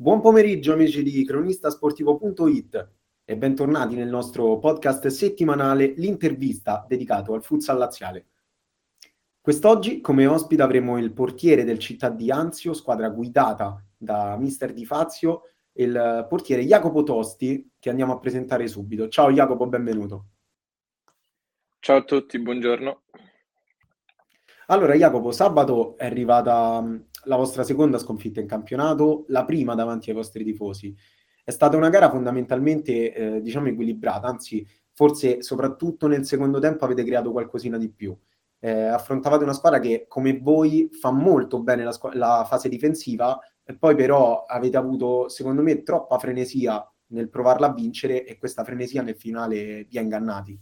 Buon pomeriggio amici di cronistasportivo.it e bentornati nel nostro podcast settimanale L'intervista dedicato al futsal laziale. Quest'oggi come ospite avremo il portiere del Città di Anzio, squadra guidata da mister Di Fazio, e il portiere Jacopo Tosti che andiamo a presentare subito. Ciao Jacopo, benvenuto. Ciao a tutti, buongiorno. Allora Jacopo, sabato è arrivata la vostra seconda sconfitta in campionato, la prima davanti ai vostri tifosi. È stata una gara fondamentalmente, eh, diciamo, equilibrata, anzi, forse soprattutto nel secondo tempo avete creato qualcosina di più. Eh, affrontavate una squadra che, come voi, fa molto bene la, la fase difensiva, e poi però avete avuto, secondo me, troppa frenesia nel provarla a vincere e questa frenesia nel finale vi ha ingannati.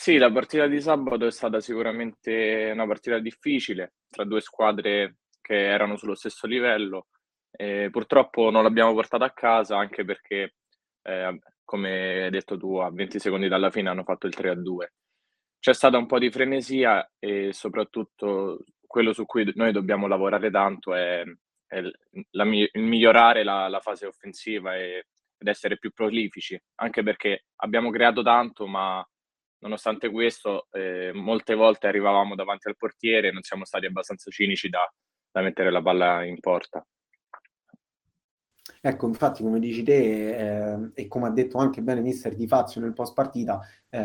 Sì, la partita di sabato è stata sicuramente una partita difficile tra due squadre che erano sullo stesso livello. E purtroppo non l'abbiamo portata a casa anche perché, eh, come hai detto tu, a 20 secondi dalla fine hanno fatto il 3-2. C'è stata un po' di frenesia e soprattutto quello su cui noi dobbiamo lavorare tanto è, è la, il migliorare la, la fase offensiva e, ed essere più prolifici, anche perché abbiamo creato tanto ma Nonostante questo, eh, molte volte arrivavamo davanti al portiere e non siamo stati abbastanza cinici da, da mettere la palla in porta. Ecco, infatti, come dici te, eh, e come ha detto anche bene mister Di Fazio nel post partita, eh,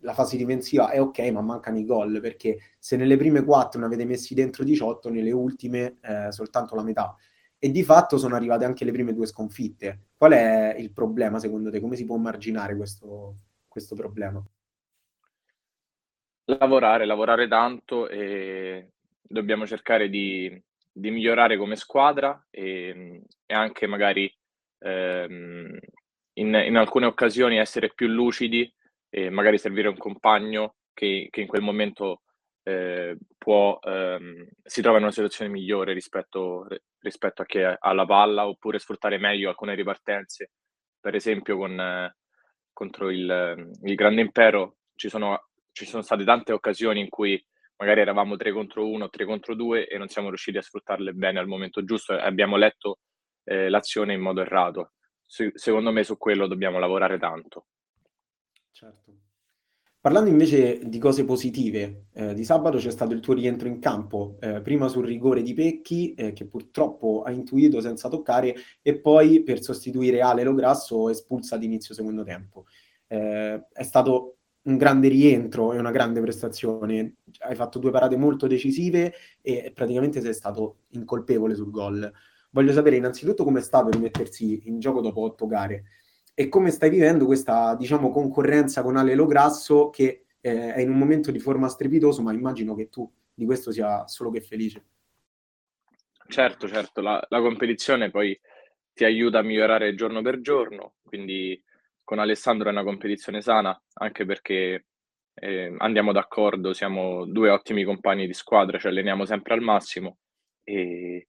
la fase difensiva è ok, ma mancano i gol, perché se nelle prime quattro ne avete messi dentro 18, nelle ultime eh, soltanto la metà. E di fatto sono arrivate anche le prime due sconfitte. Qual è il problema secondo te? Come si può marginare questo, questo problema? Lavorare, lavorare tanto e dobbiamo cercare di, di migliorare come squadra e, e anche magari ehm, in, in, alcune occasioni essere più lucidi e magari servire un compagno che, che in quel momento eh, può, ehm, si trova in una situazione migliore rispetto, rispetto, a ha la palla oppure sfruttare meglio alcune ripartenze. Per esempio con, eh, contro il, il Grande Impero ci sono ci sono state tante occasioni in cui magari eravamo 3 contro 1, 3 contro 2 e non siamo riusciti a sfruttarle bene al momento giusto e abbiamo letto eh, l'azione in modo errato. Se, secondo me su quello dobbiamo lavorare tanto. Certo. Parlando invece di cose positive, eh, di sabato c'è stato il tuo rientro in campo, eh, prima sul rigore di Pecchi, eh, che purtroppo ha intuito senza toccare, e poi per sostituire Ale Lograsso espulsa ad inizio secondo tempo. Eh, è stato un grande rientro e una grande prestazione. Hai fatto due parate molto decisive e praticamente sei stato incolpevole sul gol. Voglio sapere innanzitutto come è stato rimettersi in gioco dopo otto gare e come stai vivendo questa, diciamo, concorrenza con Ale Lograsso che eh, è in un momento di forma strepitoso, ma immagino che tu di questo sia solo che felice. Certo, certo, la, la competizione poi ti aiuta a migliorare giorno per giorno, quindi con Alessandro è una competizione sana, anche perché eh, andiamo d'accordo, siamo due ottimi compagni di squadra, ci alleniamo sempre al massimo. E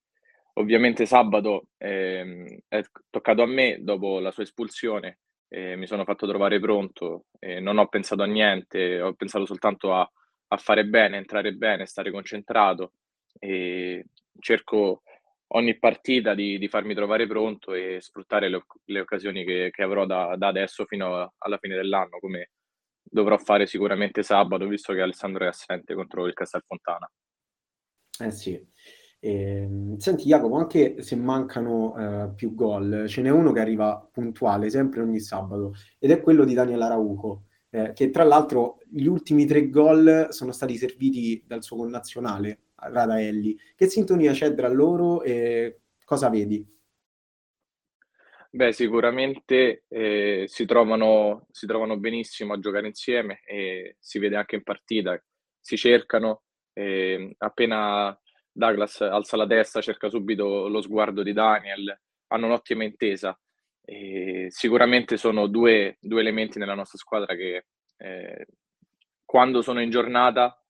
ovviamente sabato eh, è toccato a me dopo la sua espulsione, eh, mi sono fatto trovare pronto, non ho pensato a niente, ho pensato soltanto a, a fare bene, entrare bene, stare concentrato e cerco ogni partita di, di, farmi trovare pronto e sfruttare le, le occasioni che, che avrò da, da, adesso fino alla fine dell'anno, come dovrò fare sicuramente sabato, visto che Alessandro è assente contro il Castelfontana. Eh sì. Eh, senti Jacopo, anche se mancano eh, più gol, ce n'è uno che arriva puntuale sempre ogni sabato ed è quello di Daniel Arauco, eh, che tra l'altro gli ultimi tre gol sono stati serviti dal suo connazionale, Radaelli. Che sintonia c'è tra loro e cosa vedi? Beh, sicuramente eh, si, trovano, si trovano benissimo a giocare insieme e si vede anche in partita. Si cercano, eh, appena Douglas alza la testa cerca subito lo sguardo di Daniel, hanno un'ottima intesa. E sicuramente sono due, due, elementi nella nostra squadra che eh, quando sono in giornata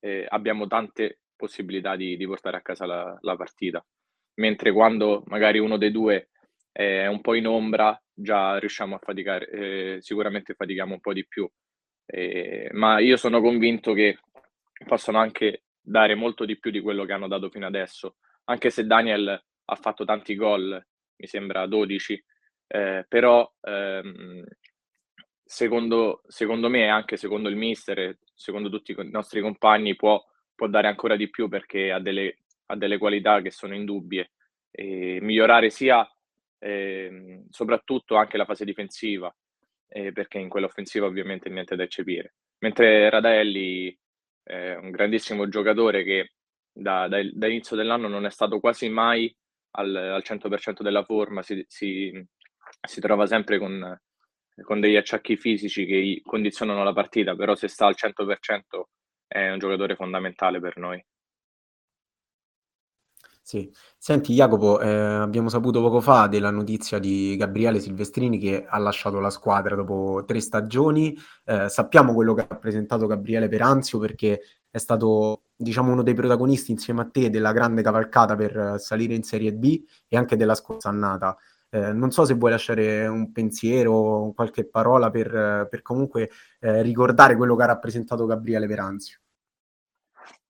eh, abbiamo tante possibilità di, di portare a casa la, la, partita. Mentre quando magari uno dei due è un po' in ombra, già riusciamo a faticare, eh, sicuramente fatichiamo un po' di più. Eh, ma io sono convinto che possono anche dare molto di più di quello che hanno dato fino adesso, anche se Daniel ha fatto tanti gol, mi sembra 12, eh, però ehm, secondo, secondo me, anche secondo il mister, secondo tutti i nostri compagni, può, può dare ancora di più perché ha delle, ha delle qualità che sono indubbie. E migliorare sia eh, soprattutto anche la fase difensiva, eh, perché in quella offensiva ovviamente niente da eccepire. Mentre Radelli è un grandissimo giocatore che da, da, da inizio dell'anno non è stato quasi mai al, al 100% della forma, si, si, si trova sempre con, con, degli acciacchi fisici che condizionano la partita, però se sta al 100% è un giocatore fondamentale per noi. Sì, senti Jacopo, eh, abbiamo saputo poco fa della notizia di Gabriele Silvestrini che ha lasciato la squadra dopo tre stagioni. Eh, sappiamo quello che ha rappresentato Gabriele per Anzio perché è stato, diciamo, uno dei protagonisti insieme a te della grande cavalcata per salire in Serie B e anche della scorsa annata. Eh, non so se vuoi lasciare un pensiero qualche parola per, per comunque eh, ricordare quello che ha rappresentato Gabriele per Anzio.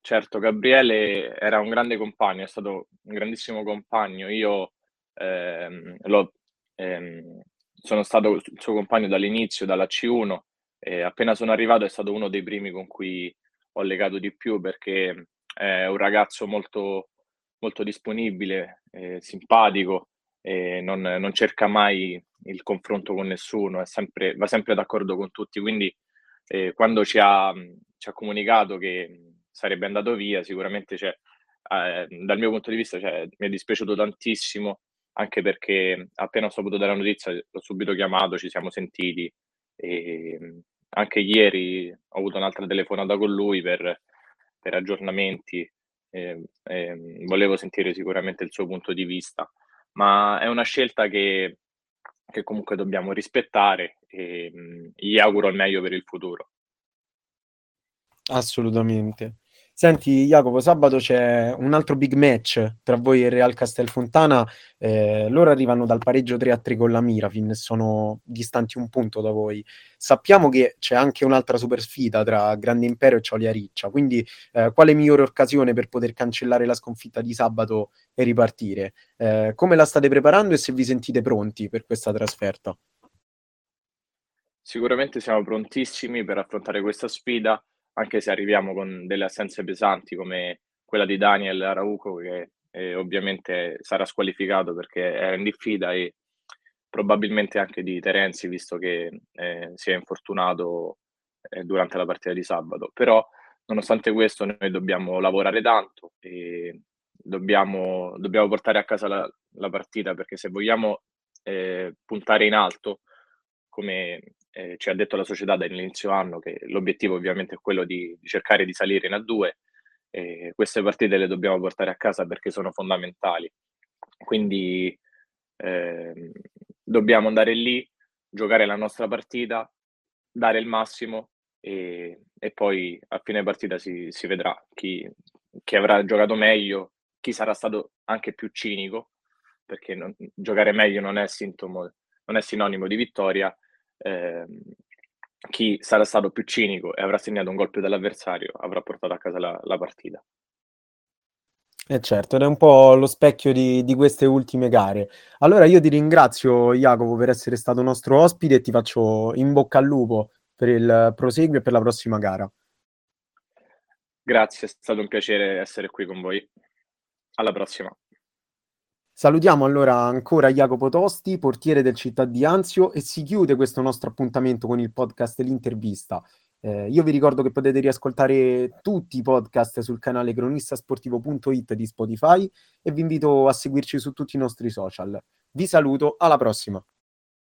Certo, Gabriele era un grande compagno, è stato un grandissimo compagno. Io ehm, lo, ehm, sono stato il suo compagno dall'inizio, dalla C1, e appena sono arrivato è stato uno dei primi con cui ho legato di più perché è un ragazzo molto, molto disponibile, eh, simpatico, e non, non, cerca mai il confronto con nessuno, sempre, va sempre d'accordo con tutti. Quindi eh, quando ci ha, ci ha comunicato che sarebbe andato via, sicuramente cioè, eh, dal mio punto di vista cioè, mi è dispiaciuto tantissimo, anche perché appena ho saputo della notizia l'ho subito chiamato, ci siamo sentiti e anche ieri ho avuto un'altra telefonata con lui per, per aggiornamenti, e, e volevo sentire sicuramente il suo punto di vista, ma è una scelta che, che comunque dobbiamo rispettare e mh, gli auguro il meglio per il futuro. Assolutamente. Senti, Jacopo, sabato c'è un altro big match tra voi e Real Castelfontana. Eh, loro arrivano dal pareggio 3-3 con la Mirafin, sono distanti un punto da voi. Sappiamo che c'è anche un'altra super sfida tra Grande Impero e Ciolia Riccia, quindi eh, quale migliore occasione per poter cancellare la sconfitta di sabato e ripartire? Eh, come la state preparando e se vi sentite pronti per questa trasferta? Sicuramente siamo prontissimi per affrontare questa sfida anche se arriviamo con delle assenze pesanti come quella di Daniel Arauco che eh, ovviamente sarà squalificato perché era in diffida e probabilmente anche di Terenzi visto che eh, si è infortunato eh, durante la partita di sabato. Però nonostante questo noi dobbiamo lavorare tanto e dobbiamo, dobbiamo portare a casa la, la partita perché se vogliamo eh, puntare in alto come eh, ci ha detto la società dall'inizio anno che l'obiettivo ovviamente è quello di, di cercare di salire in A2 e queste partite le dobbiamo portare a casa perché sono fondamentali. Quindi eh, dobbiamo andare lì, giocare la nostra partita, dare il massimo e, e poi a fine partita si, si vedrà chi, chi, avrà giocato meglio, chi sarà stato anche più cinico, perché non, giocare meglio non è, sintomo, non è sinonimo di vittoria, eh, chi sarà stato più cinico e avrà segnato un gol più dell'avversario avrà portato a casa la, la partita. Eh certo, ed è un po' lo specchio di, di, queste ultime gare. Allora io ti ringrazio Jacopo per essere stato nostro ospite e ti faccio in bocca al lupo per il proseguio e per la prossima gara. Grazie, è stato un piacere essere qui con voi. Alla prossima. Salutiamo allora ancora Jacopo Tosti, portiere del Città di Anzio, e si chiude questo nostro appuntamento con il podcast L'intervista. Eh, io vi ricordo che potete riascoltare tutti i podcast sul canale cronistasportivo.it di Spotify e vi invito a seguirci su tutti i nostri social. Vi saluto, alla prossima!